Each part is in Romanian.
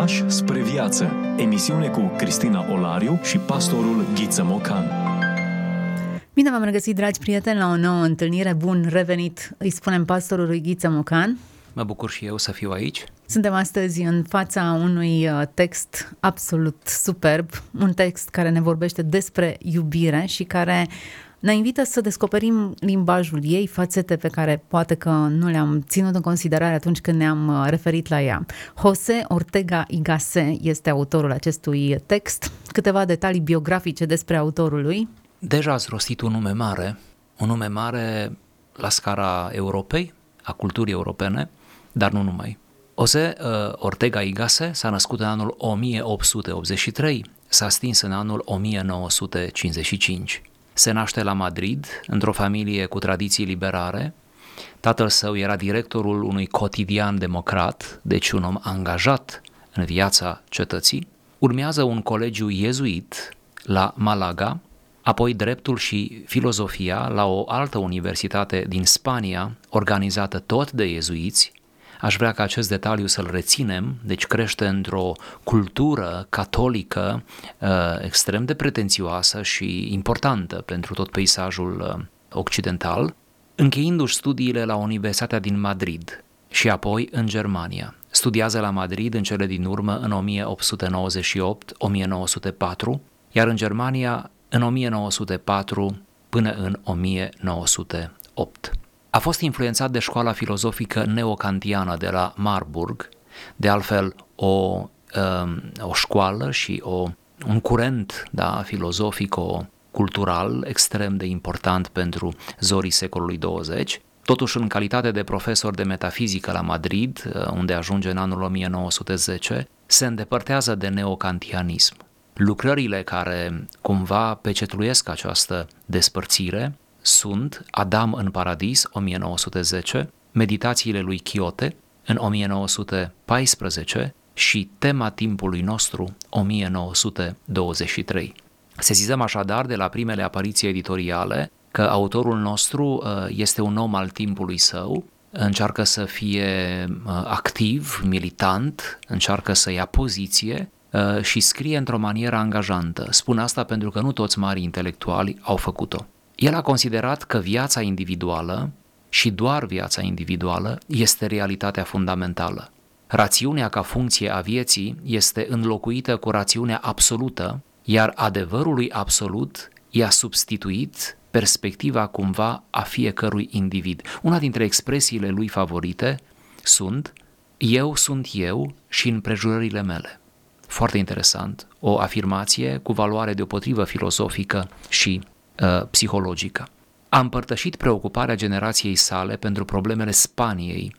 Pași spre viață. Emisiune cu Cristina Olariu și pastorul Ghiță Mocan. Bine v-am regăsit, dragi prieteni, la o nouă întâlnire. Bun revenit, îi spunem pastorului Ghiță Mocan. Mă bucur și eu să fiu aici. Suntem astăzi în fața unui uh, text absolut superb, un text care ne vorbește despre iubire și care ne invită să descoperim limbajul ei, fațete pe care poate că nu le-am ținut în considerare atunci când ne-am uh, referit la ea. Jose Ortega Igase este autorul acestui text. Câteva detalii biografice despre autorul lui. Deja ați rostit un nume mare, un nume mare la scara Europei, a culturii europene, dar nu numai. Jose uh, Ortega Igase s-a născut în anul 1883, s-a stins în anul 1955. Se naște la Madrid, într-o familie cu tradiții liberare. Tatăl său era directorul unui cotidian democrat, deci un om angajat în viața cetății. Urmează un colegiu iezuit la Malaga, apoi dreptul și filozofia la o altă universitate din Spania, organizată tot de iezuiți, Aș vrea ca acest detaliu să-l reținem, deci crește într-o cultură catolică uh, extrem de pretențioasă și importantă pentru tot peisajul uh, occidental, încheindu-și studiile la Universitatea din Madrid și apoi în Germania. Studiază la Madrid în cele din urmă în 1898-1904, iar în Germania în 1904 până în 1908. A fost influențat de școala filozofică neocantiană de la Marburg, de altfel o, um, o școală și o, un curent da, filozofico-cultural extrem de important pentru zorii secolului 20. Totuși, în calitate de profesor de metafizică la Madrid, uh, unde ajunge în anul 1910, se îndepărtează de neocantianism. Lucrările care cumva pecetluiesc această despărțire sunt Adam în Paradis, 1910, Meditațiile lui Chiote, în 1914 și Tema timpului nostru, 1923. Sesizăm așadar de la primele apariții editoriale că autorul nostru uh, este un om al timpului său, încearcă să fie uh, activ, militant, încearcă să ia poziție uh, și scrie într-o manieră angajantă. Spun asta pentru că nu toți mari intelectuali au făcut-o. El a considerat că viața individuală și doar viața individuală este realitatea fundamentală. Rațiunea ca funcție a vieții este înlocuită cu rațiunea absolută, iar adevărului absolut i-a substituit perspectiva cumva a fiecărui individ. Una dintre expresiile lui favorite sunt eu sunt eu și împrejurările mele. Foarte interesant, o afirmație cu valoare deopotrivă filozofică și uh, psihologică. A împărtășit preocuparea generației sale pentru problemele Spaniei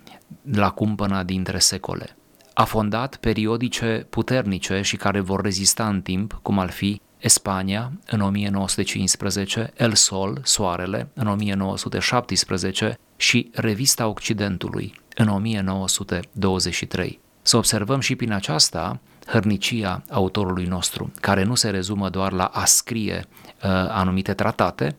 la cumpăna dintre secole. A fondat periodice puternice și care vor rezista în timp, cum ar fi Spania în 1915, El Sol, Soarele, în 1917 și Revista Occidentului în 1923. Să observăm și prin aceasta hărnicia autorului nostru, care nu se rezumă doar la a scrie uh, anumite tratate,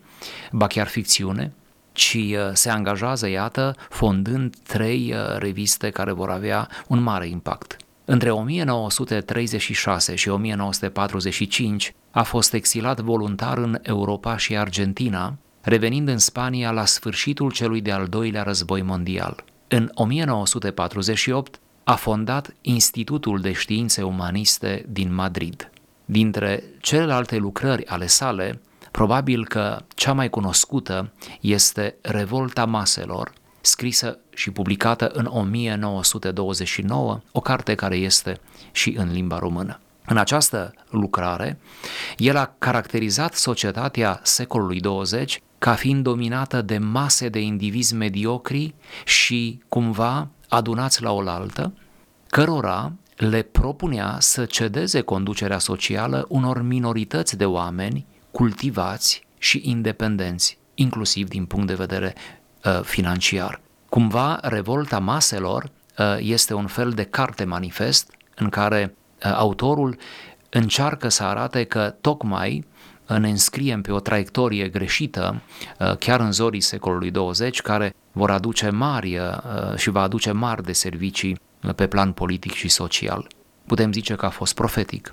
ba chiar ficțiune, ci uh, se angajează, iată, fondând trei uh, reviste care vor avea un mare impact. Între 1936 și 1945 a fost exilat voluntar în Europa și Argentina, revenind în Spania la sfârșitul celui de-al doilea război mondial. În 1948 a fondat Institutul de Științe Umaniste din Madrid. Dintre celelalte lucrări ale sale, probabil că cea mai cunoscută este Revolta Maselor, scrisă și publicată în 1929, o carte care este și în limba română. În această lucrare, el a caracterizat societatea secolului 20 ca fiind dominată de mase de indivizi mediocri și cumva adunați la oaltă, cărora le propunea să cedeze conducerea socială unor minorități de oameni cultivați și independenți, inclusiv din punct de vedere uh, financiar. Cumva, revolta maselor uh, este un fel de carte manifest în care uh, autorul încearcă să arate că tocmai uh, ne înscriem pe o traiectorie greșită, uh, chiar în zorii secolului 20, care vor aduce mari și va aduce mari de servicii pe plan politic și social. putem zice că a fost profetic.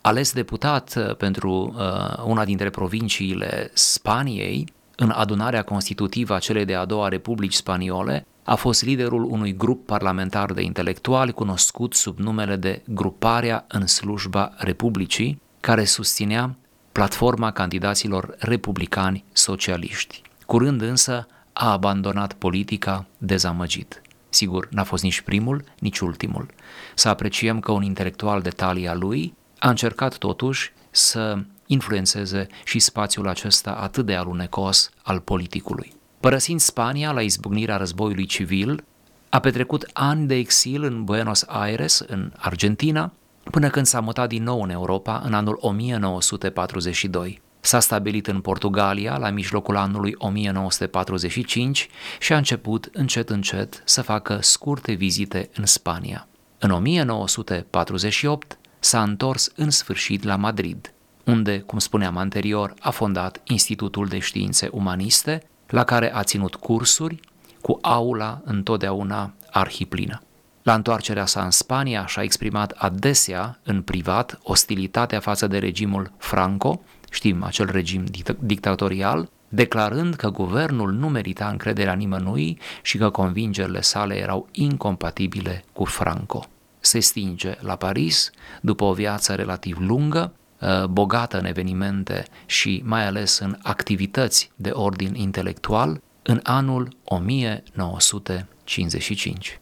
Ales deputat uh, pentru uh, una dintre provinciile Spaniei, în adunarea constitutivă a celei de-a doua Republici Spaniole, a fost liderul unui grup parlamentar de intelectuali cunoscut sub numele de Gruparea în slujba Republicii, care susținea platforma candidaților republicani socialiști. Curând însă a abandonat politica dezamăgit. Sigur, n-a fost nici primul, nici ultimul. Să apreciem că un intelectual de talia lui a încercat totuși să influențeze și spațiul acesta atât de alunecos al politicului. Părăsind Spania la izbucnirea războiului civil, a petrecut ani de exil în Buenos Aires, în Argentina, până când s-a mutat din nou în Europa în anul 1942. S-a stabilit în Portugalia la mijlocul anului 1945 și a început încet încet să facă scurte vizite în Spania. În 1948 s-a întors în sfârșit la Madrid, unde, cum spuneam anterior, a fondat Institutul de Științe Umaniste, la care a ținut cursuri cu aula întotdeauna arhiplină. La întoarcerea sa în Spania și-a exprimat adesea în privat ostilitatea față de regimul Franco, știm acel regim dictatorial, declarând că guvernul nu merita încrederea nimănui și că convingerile sale erau incompatibile cu Franco. Se stinge la Paris după o viață relativ lungă, uh, bogată în evenimente și mai ales în activități de ordin intelectual, în anul 1955.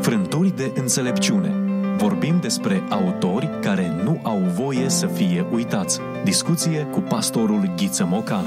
Frânturi de înțelepciune. Vorbim despre autori care nu au voie să fie uitați. Discuție cu pastorul Ghiță Mocan.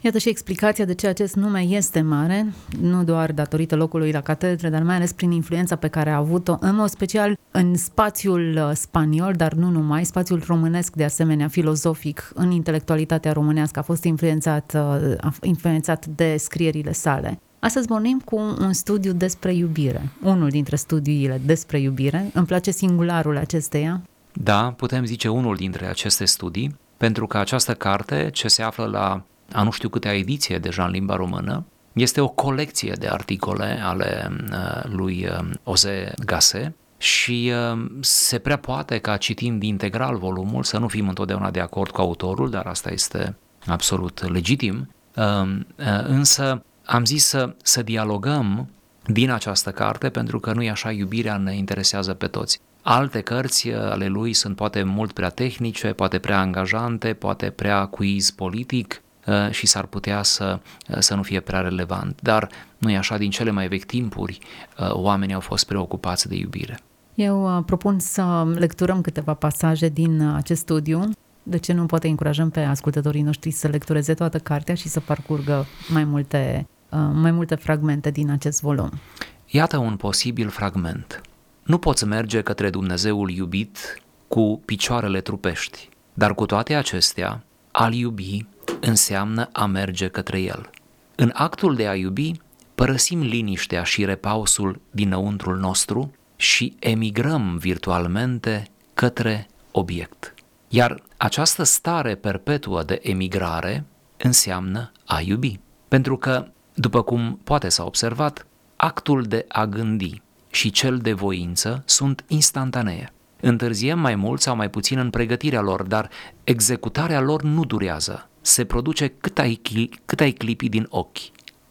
Iată și explicația de ce acest nume este mare, nu doar datorită locului la catedre, dar mai ales prin influența pe care a avut-o, în mod special în spațiul uh, spaniol, dar nu numai, spațiul românesc de asemenea, filozofic, în intelectualitatea românească, a fost influențat, uh, a influențat de scrierile sale. Astăzi vorbim cu un studiu despre iubire, unul dintre studiile despre iubire. Îmi place singularul acesteia. Da, putem zice unul dintre aceste studii, pentru că această carte, ce se află la a nu știu câte ediție deja în limba română, este o colecție de articole ale uh, lui uh, Oze Gase și uh, se prea poate ca citind integral volumul să nu fim întotdeauna de acord cu autorul, dar asta este absolut legitim, însă am zis să, să dialogăm din această carte pentru că nu e așa, iubirea ne interesează pe toți. Alte cărți ale lui sunt poate mult prea tehnice, poate prea angajante, poate prea quiz politic uh, și s-ar putea să, uh, să nu fie prea relevant. Dar nu e așa, din cele mai vechi timpuri uh, oamenii au fost preocupați de iubire. Eu propun să lecturăm câteva pasaje din acest studiu de ce nu poate încurajăm pe ascultătorii noștri să lectureze toată cartea și să parcurgă mai multe Uh, mai multe fragmente din acest volum. Iată un posibil fragment. Nu poți merge către Dumnezeul iubit cu picioarele trupești, dar cu toate acestea, a iubi înseamnă a merge către El. În actul de a iubi, părăsim liniștea și repausul dinăuntrul nostru și emigrăm virtualmente către obiect. Iar această stare perpetuă de emigrare înseamnă a iubi. Pentru că după cum poate s-a observat, actul de a gândi și cel de voință sunt instantanee. Întârziem mai mult sau mai puțin în pregătirea lor, dar executarea lor nu durează. Se produce cât ai, cât ai clipi din ochi.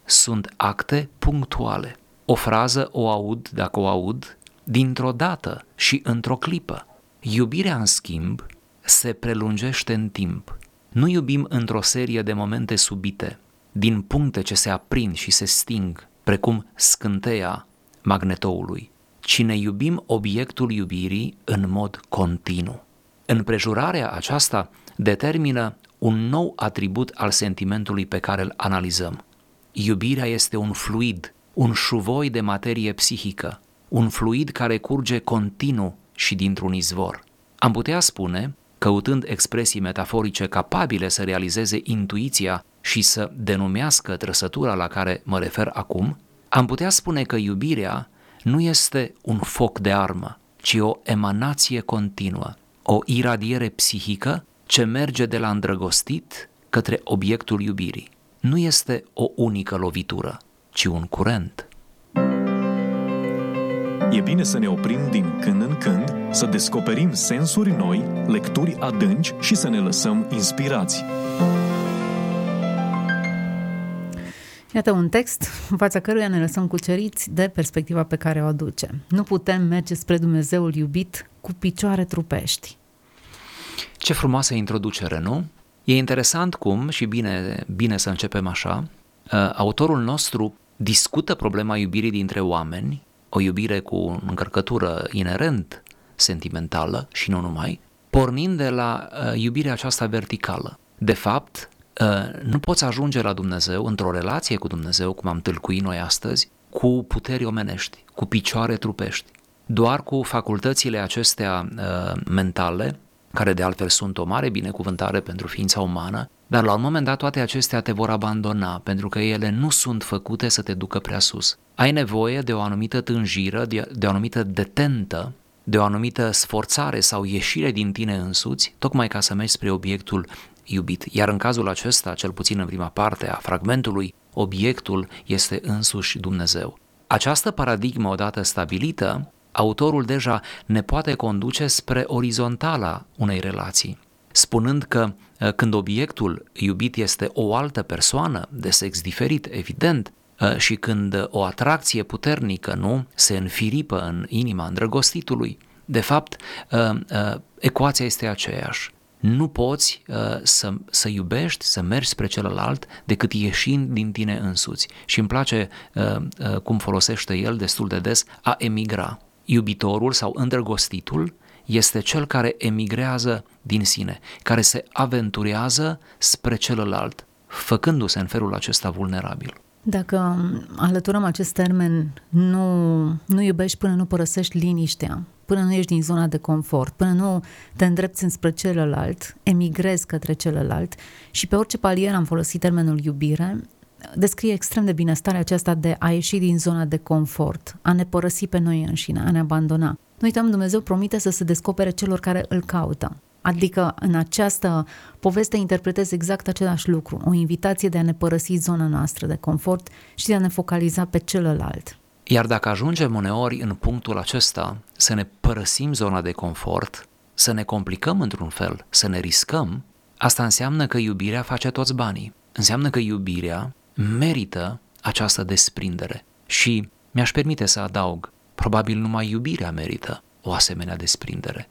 Sunt acte punctuale. O frază o aud, dacă o aud, dintr-o dată și într-o clipă. Iubirea, în schimb, se prelungește în timp. Nu iubim într-o serie de momente subite, din puncte ce se aprind și se sting, precum scânteia magnetoului, ci ne iubim obiectul iubirii în mod continuu. Împrejurarea aceasta determină un nou atribut al sentimentului pe care îl analizăm. Iubirea este un fluid, un șuvoi de materie psihică, un fluid care curge continuu și dintr-un izvor. Am putea spune, căutând expresii metaforice capabile să realizeze intuiția și să denumească trăsătura la care mă refer acum, am putea spune că iubirea nu este un foc de armă, ci o emanație continuă, o iradiere psihică ce merge de la îndrăgostit către obiectul iubirii. Nu este o unică lovitură, ci un curent. E bine să ne oprim din când în când, să descoperim sensuri noi, lecturi adânci și să ne lăsăm inspirați. Iată un text în fața căruia ne lăsăm cuceriți de perspectiva pe care o aduce. Nu putem merge spre Dumnezeul iubit cu picioare trupești. Ce frumoasă introducere, nu? E interesant cum, și bine, bine să începem așa, uh, autorul nostru discută problema iubirii dintre oameni, o iubire cu încărcătură inerent sentimentală și nu numai, pornind de la uh, iubirea aceasta verticală. De fapt, uh, nu poți ajunge la Dumnezeu într-o relație cu Dumnezeu, cum am tâlcuit noi astăzi, cu puteri omenești, cu picioare trupești. Doar cu facultățile acestea uh, mentale, care de altfel sunt o mare binecuvântare pentru ființa umană, dar la un moment dat toate acestea te vor abandona pentru că ele nu sunt făcute să te ducă prea sus. Ai nevoie de o anumită tânjiră, de, de o anumită detentă, de o anumită sforțare sau ieșire din tine însuți, tocmai ca să mergi spre obiectul iubit. Iar în cazul acesta, cel puțin în prima parte a fragmentului, obiectul este însuși Dumnezeu. Această paradigmă odată stabilită, autorul deja ne poate conduce spre orizontala unei relații, spunând că uh, când obiectul iubit este o altă persoană de sex diferit, evident, uh, și când o atracție puternică nu se înfiripă în inima îndrăgostitului, de fapt, uh, ecuația este aceeași. Nu poți să, să iubești, să mergi spre celălalt decât ieșind din tine însuți. Și îmi place cum folosește el destul de des a emigra iubitorul sau îndrăgostitul este cel care emigrează din sine, care se aventurează spre celălalt, făcându-se în felul acesta vulnerabil. Dacă alăturăm acest termen, nu, nu iubești până nu părăsești liniștea, până nu ieși din zona de confort, până nu te îndrepți înspre celălalt, emigrezi către celălalt și pe orice palier am folosit termenul iubire, descrie extrem de bine starea aceasta de a ieși din zona de confort, a ne părăsi pe noi înșine, a ne abandona. Nu uităm, Dumnezeu promite să se descopere celor care îl caută. Adică în această poveste interpretez exact același lucru, o invitație de a ne părăsi zona noastră de confort și de a ne focaliza pe celălalt. Iar dacă ajungem uneori în punctul acesta să ne părăsim zona de confort, să ne complicăm într-un fel, să ne riscăm, asta înseamnă că iubirea face toți banii. Înseamnă că iubirea merită această desprindere. Și mi-aș permite să adaug, probabil numai iubirea merită o asemenea desprindere.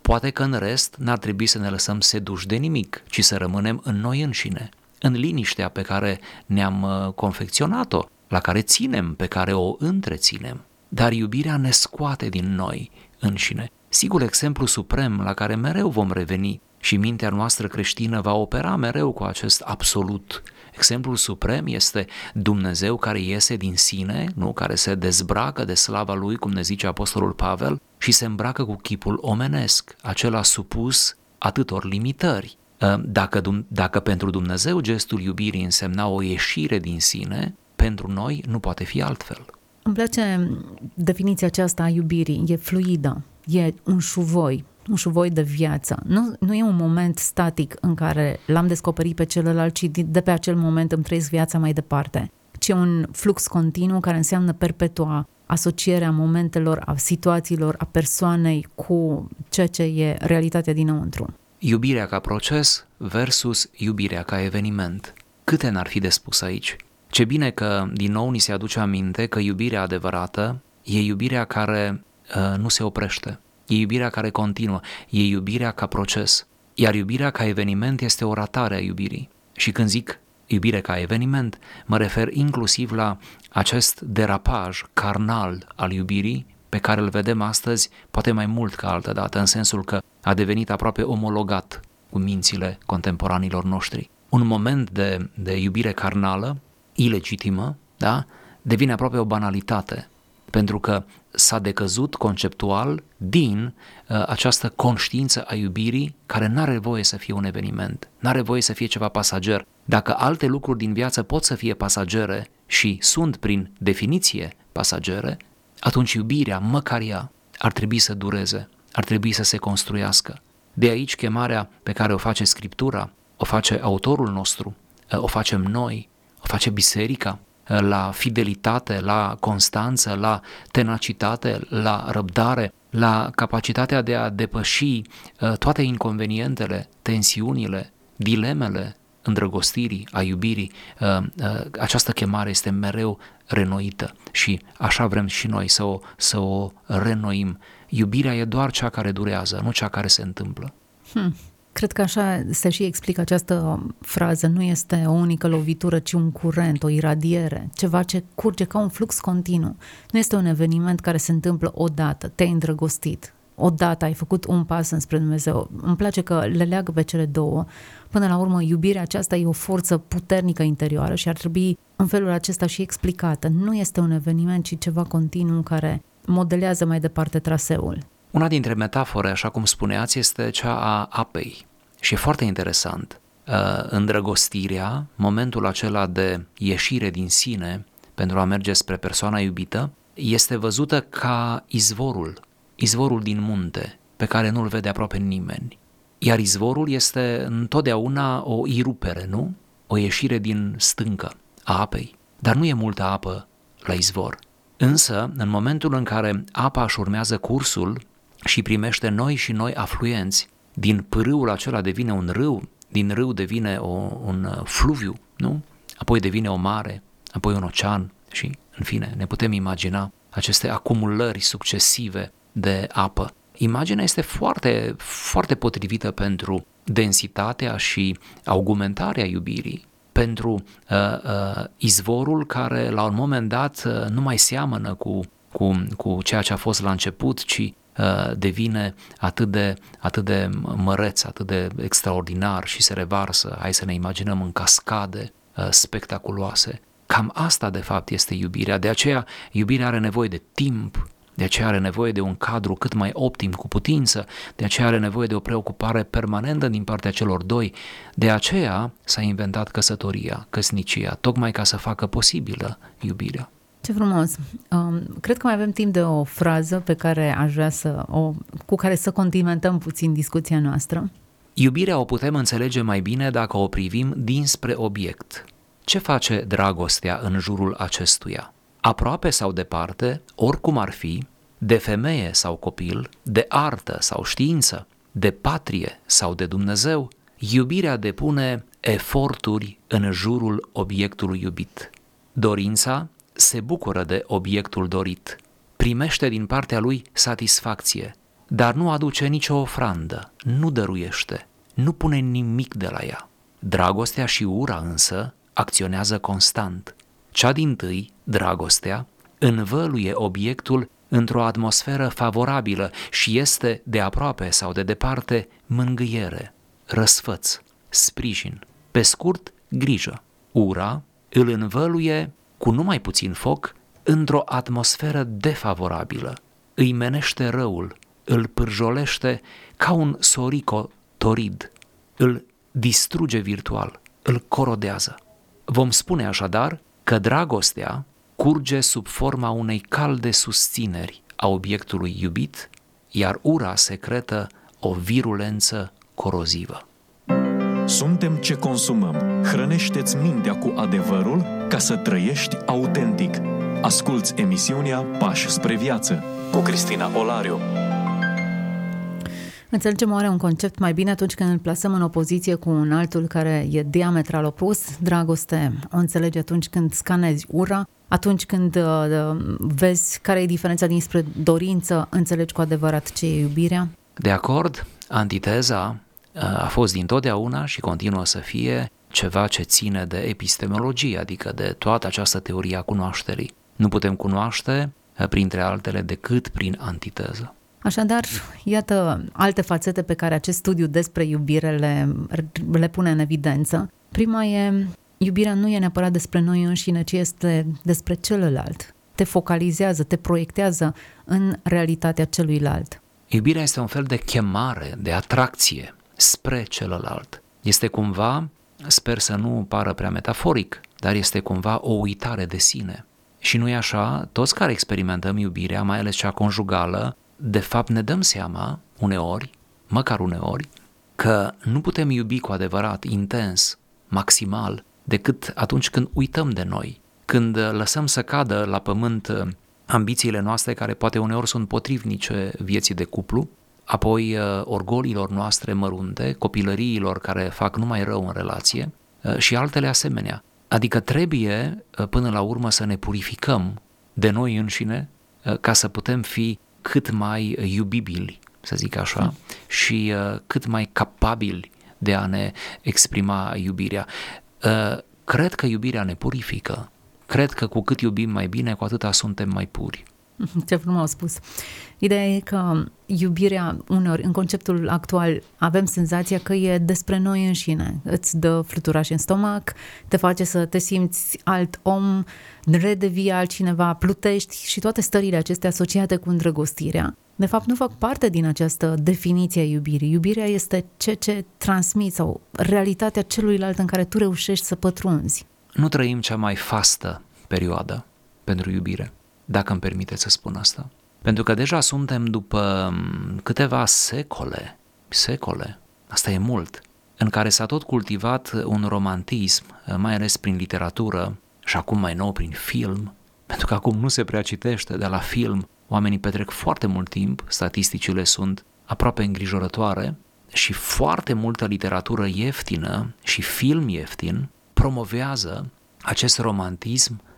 Poate că în rest n-ar trebui să ne lăsăm seduși de nimic, ci să rămânem în noi înșine, în liniștea pe care ne-am uh, confecționat-o, la care ținem, pe care o întreținem. Dar iubirea ne scoate din noi înșine. Sigur, exemplu suprem la care mereu vom reveni și mintea noastră creștină va opera mereu cu acest absolut Exemplul suprem este Dumnezeu care iese din sine, nu? care se dezbracă de slava lui, cum ne zice Apostolul Pavel, și se îmbracă cu chipul omenesc, acela supus atâtor limitări. Ă, dacă, dacă pentru Dumnezeu gestul iubirii însemna o ieșire din sine, pentru noi nu poate fi altfel. Îmi place definiția aceasta a iubirii, e fluidă, e un șuvoi, un șuvoi de viață. Nu, nu e un moment static în care l-am descoperit pe celălalt, ci de pe acel moment îmi trăiesc viața mai departe, ci un flux continuu care înseamnă perpetua asocierea momentelor, a situațiilor, a persoanei cu ceea ce e realitatea dinăuntru. Iubirea ca proces versus iubirea ca eveniment. Câte n-ar fi de spus aici? Ce bine că din nou ni se aduce aminte că iubirea adevărată e iubirea care uh, nu se oprește, E iubirea care continuă, e iubirea ca proces. Iar iubirea ca eveniment este o ratare a iubirii. Și când zic iubire ca eveniment, mă refer inclusiv la acest derapaj carnal al iubirii pe care îl vedem astăzi poate mai mult ca altă dată, în sensul că a devenit aproape omologat cu mințile contemporanilor noștri. Un moment de, de iubire carnală, ilegitimă, da, devine aproape o banalitate, pentru că s-a decăzut conceptual din uh, această conștiință a iubirii care nu are voie să fie un eveniment, nu are voie să fie ceva pasager. Dacă alte lucruri din viață pot să fie pasagere și sunt prin definiție pasagere, atunci iubirea, măcar ea, ar trebui să dureze, ar trebui să se construiască. De aici chemarea pe care o face Scriptura, o face autorul nostru, uh, o facem noi, o face biserica, la fidelitate, la constanță, la tenacitate, la răbdare, la capacitatea de a depăși uh, toate inconvenientele, tensiunile, dilemele îndrăgostirii, a iubirii, uh, uh, această chemare este mereu renoită și așa vrem și noi să o, să o renoim. Iubirea e doar cea care durează, nu cea care se întâmplă. Hmm. Cred că așa se și explică această frază. Nu este o unică lovitură, ci un curent, o iradiere, ceva ce curge ca un flux continuu. Nu este un eveniment care se întâmplă odată, te-ai îndrăgostit, odată ai făcut un pas înspre Dumnezeu. Îmi place că le leagă pe cele două. Până la urmă, iubirea aceasta e o forță puternică interioară și ar trebui în felul acesta și explicată. Nu este un eveniment, ci ceva continuu care modelează mai departe traseul. Una dintre metafore, așa cum spuneați, este cea a apei. Și e foarte interesant. Uh, îndrăgostirea, momentul acela de ieșire din sine pentru a merge spre persoana iubită, este văzută ca izvorul, izvorul din munte, pe care nu-l vede aproape nimeni. Iar izvorul este întotdeauna o irupere, nu? O ieșire din stâncă a apei. Dar nu e multă apă la izvor. Însă, în momentul în care apa își urmează cursul, și primește noi și noi afluenți. Din pârâul acela devine un râu, din râu devine o, un uh, fluviu, nu? Apoi devine o mare, apoi un ocean și, în fine, ne putem imagina aceste acumulări succesive de apă. Imaginea este foarte, foarte potrivită pentru densitatea și augmentarea iubirii, pentru uh, uh, izvorul care la un moment dat uh, nu mai seamănă cu, cu, cu ceea ce a fost la început, ci Uh, devine atât de, atât de măreț, atât de extraordinar și se revarsă, hai să ne imaginăm în cascade uh, spectaculoase. Cam asta de fapt este iubirea, de aceea iubirea are nevoie de timp, de aceea are nevoie de un cadru cât mai optim cu putință, de aceea are nevoie de o preocupare permanentă din partea celor doi, de aceea s-a inventat căsătoria, căsnicia, tocmai ca să facă posibilă iubirea. Ce frumos! Um, cred că mai avem timp de o frază pe care aș vrea să o, cu care să condimentăm puțin discuția noastră. Iubirea o putem înțelege mai bine dacă o privim dinspre obiect. Ce face dragostea în jurul acestuia? Aproape sau departe, oricum ar fi, de femeie sau copil, de artă sau știință, de patrie sau de Dumnezeu, iubirea depune eforturi în jurul obiectului iubit. Dorința se bucură de obiectul dorit, primește din partea lui satisfacție, dar nu aduce nicio ofrandă, nu dăruiește, nu pune nimic de la ea. Dragostea și ura însă acționează constant. Cea din tâi, dragostea, învăluie obiectul într-o atmosferă favorabilă și este de aproape sau de departe mângâiere, răsfăț, sprijin, pe scurt, grijă. Ura îl învăluie cu numai puțin foc, într-o atmosferă defavorabilă. Îi menește răul, îl pârjolește ca un sorico torid, îl distruge virtual, îl corodează. Vom spune așadar că dragostea curge sub forma unei calde susțineri a obiectului iubit, iar ura secretă o virulență corozivă. Suntem ce consumăm. Hrănește-ți mintea cu adevărul ca să trăiești autentic. Asculți emisiunea Pași spre viață cu Cristina Olariu. Înțelegem oare un concept mai bine atunci când îl plasăm în opoziție cu un altul care e diametral opus? Dragoste o înțelegi atunci când scanezi ura, atunci când uh, uh, vezi care e diferența dinspre dorință, înțelegi cu adevărat ce e iubirea? De acord, antiteza a fost dintotdeauna și continuă să fie ceva ce ține de epistemologie, adică de toată această teorie a cunoașterii. Nu putem cunoaște, printre altele, decât prin antiteză. Așadar, iată alte fațete pe care acest studiu despre iubire le, le pune în evidență. Prima e, iubirea nu e neapărat despre noi înșine, ci este despre celălalt. Te focalizează, te proiectează în realitatea celuilalt. Iubirea este un fel de chemare, de atracție spre celălalt. Este cumva, sper să nu pară prea metaforic, dar este cumva o uitare de sine. Și nu e așa, toți care experimentăm iubirea, mai ales cea conjugală, de fapt ne dăm seama, uneori, măcar uneori, că nu putem iubi cu adevărat, intens, maximal, decât atunci când uităm de noi, când lăsăm să cadă la pământ ambițiile noastre care poate uneori sunt potrivnice vieții de cuplu, apoi orgolilor noastre mărunte, copilăriilor care fac numai rău în relație și altele asemenea. Adică trebuie până la urmă să ne purificăm de noi înșine ca să putem fi cât mai iubibili, să zic așa, mm. și cât mai capabili de a ne exprima iubirea. Cred că iubirea ne purifică. Cred că cu cât iubim mai bine, cu atâta suntem mai puri. Ce frumos spus. Ideea e că iubirea, uneori, în conceptul actual, avem senzația că e despre noi înșine. Îți dă fluturaș în stomac, te face să te simți alt om, redevii altcineva, plutești și toate stările acestea asociate cu îndrăgostirea. De fapt, nu fac parte din această definiție a iubirii. Iubirea este ce ce transmiți sau realitatea celuilalt în care tu reușești să pătrunzi. Nu trăim cea mai fastă perioadă pentru iubire, dacă îmi permite să spun asta. Pentru că deja suntem după mm, câteva secole, secole, asta e mult, în care s-a tot cultivat un romantism, mai ales prin literatură și acum mai nou prin film, pentru că acum nu se prea citește, de la film oamenii petrec foarte mult timp, statisticile sunt aproape îngrijorătoare și foarte multă literatură ieftină și film ieftin promovează acest romantism uh,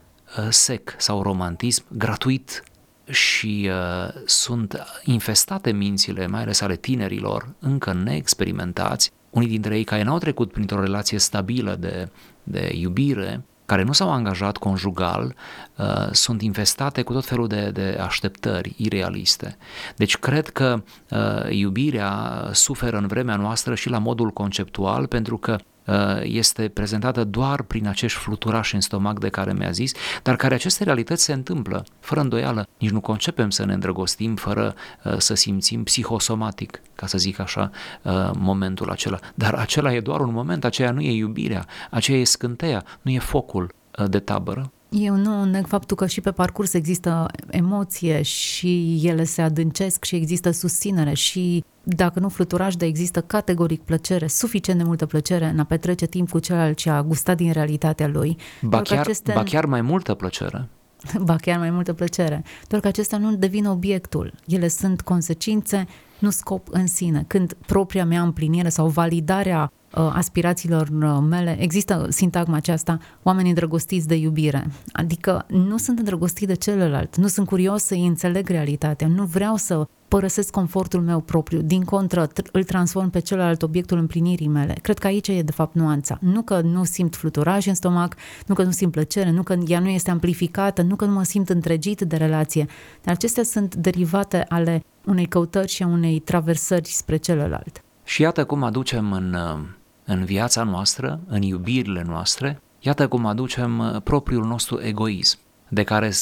sec sau romantism gratuit și uh, sunt infestate mințile, mai ales ale tinerilor, încă neexperimentați, unii dintre ei care n-au trecut printr-o relație stabilă de, de iubire, care nu s-au angajat conjugal, uh, sunt infestate cu tot felul de, de așteptări irealiste. Deci cred că uh, iubirea suferă în vremea noastră și la modul conceptual, pentru că Uh, este prezentată doar prin acești fluturași în stomac de care mi-a zis, dar care aceste realități se întâmplă, fără îndoială. Nici nu concepem să ne îndrăgostim fără uh, să simțim psihosomatic, ca să zic așa, uh, momentul acela. Dar acela e doar un moment, aceea nu e iubirea, aceea e scânteia, nu e focul de tabără. Eu nu neg faptul că și pe parcurs există emoție și ele se adâncesc și există susținere și dacă nu fluturaj, de există categoric plăcere, suficient de multă plăcere în a petrece timp cu celălalt ce a gustat din realitatea lui. Ba chiar, aceste... ba chiar mai multă plăcere. Ba chiar mai multă plăcere. Doar că acestea nu devin obiectul. Ele sunt consecințe, nu scop în sine. Când propria mea împlinire sau validarea Uh, aspirațiilor uh, mele, există sintagma aceasta, oamenii îndrăgostiți de iubire. Adică nu sunt îndrăgostit de celălalt, nu sunt curios să-i înțeleg realitatea, nu vreau să părăsesc confortul meu propriu, din contră, îl transform pe celălalt obiectul împlinirii mele. Cred că aici e de fapt nuanța. Nu că nu simt fluturaj în stomac, nu că nu simt plăcere, nu că ea nu este amplificată, nu că nu mă simt întregit de relație, dar acestea sunt derivate ale unei căutări și a unei traversări spre celălalt. Și iată cum aducem în uh, în viața noastră, în iubirile noastre, iată cum aducem uh, propriul nostru egoism, de care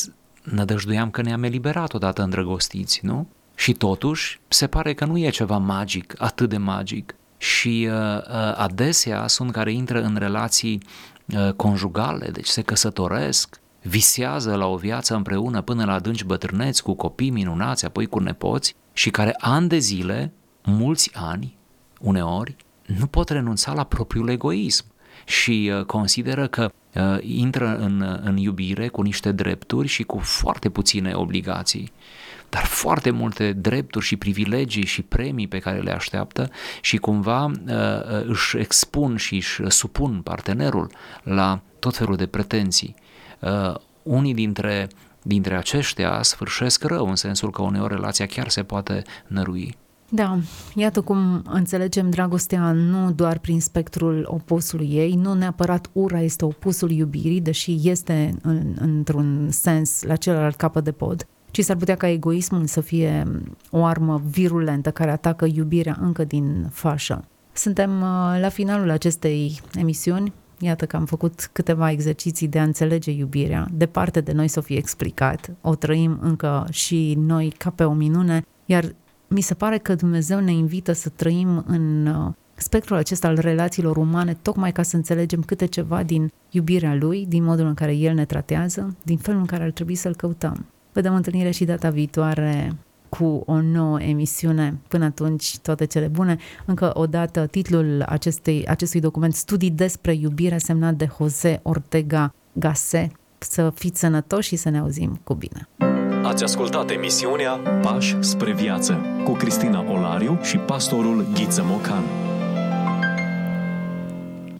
nădăjduiam că ne-am eliberat odată îndrăgostiți, nu? Și totuși, se pare că nu e ceva magic, atât de magic. Și uh, uh, adesea sunt care intră în relații uh, conjugale, deci se căsătoresc, visează la o viață împreună până la adânci bătrâneți, cu copii minunați, apoi cu nepoți, și care ani de zile, mulți ani, uneori, nu pot renunța la propriul egoism și uh, consideră că uh, intră în, uh, în iubire cu niște drepturi și cu foarte puține obligații, dar foarte multe drepturi și privilegii și premii pe care le așteaptă și cumva își expun și își supun partenerul la tot felul de pretenții. Unii dintre, dintre aceștia sfârșesc rău, în sensul că uneori relația chiar se poate nărui. Da, iată cum înțelegem dragostea nu doar prin spectrul opusului ei, nu neapărat ura este opusul iubirii, deși este în, într-un sens la celălalt capăt de pod, ci s-ar putea ca egoismul să fie o armă virulentă care atacă iubirea încă din fașă. Suntem uh, la finalul acestei emisiuni, Iată că am făcut câteva exerciții de a înțelege iubirea, departe de noi să fie explicat, o trăim încă și noi ca pe o minune, iar mi se pare că Dumnezeu ne invită să trăim în uh, spectrul acesta al relațiilor umane, tocmai ca să înțelegem câte ceva din iubirea Lui, din modul în care El ne tratează, din felul în care ar trebui să-L căutăm. Vă dăm întâlnire și data viitoare cu o nouă emisiune. Până atunci, toate cele bune. Încă o dată, titlul acestei, acestui document, Studii despre iubire, semnat de Jose Ortega Gasset, să fiți sănătoși și să ne auzim cu bine. Ați ascultat emisiunea Pași spre viață cu Cristina Olariu și pastorul Ghiță Mocan.